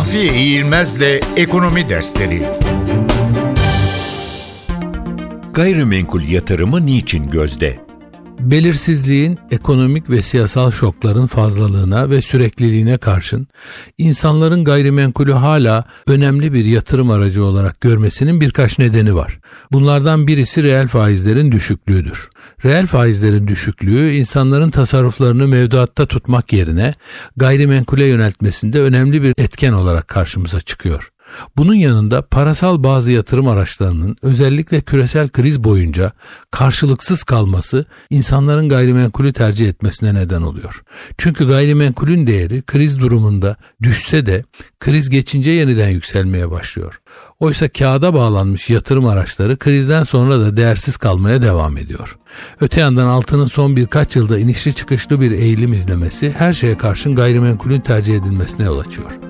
Mahfiye İğilmez'le Ekonomi Dersleri Gayrimenkul yatırımı niçin gözde? Belirsizliğin, ekonomik ve siyasal şokların fazlalığına ve sürekliliğine karşın insanların gayrimenkulü hala önemli bir yatırım aracı olarak görmesinin birkaç nedeni var. Bunlardan birisi reel faizlerin düşüklüğüdür. Reel faizlerin düşüklüğü insanların tasarruflarını mevduatta tutmak yerine gayrimenkule yöneltmesinde önemli bir etken olarak karşımıza çıkıyor. Bunun yanında parasal bazı yatırım araçlarının özellikle küresel kriz boyunca karşılıksız kalması insanların gayrimenkulü tercih etmesine neden oluyor. Çünkü gayrimenkulün değeri kriz durumunda düşse de kriz geçince yeniden yükselmeye başlıyor. Oysa kağıda bağlanmış yatırım araçları krizden sonra da değersiz kalmaya devam ediyor. Öte yandan altının son birkaç yılda inişli çıkışlı bir eğilim izlemesi her şeye karşın gayrimenkulün tercih edilmesine yol açıyor.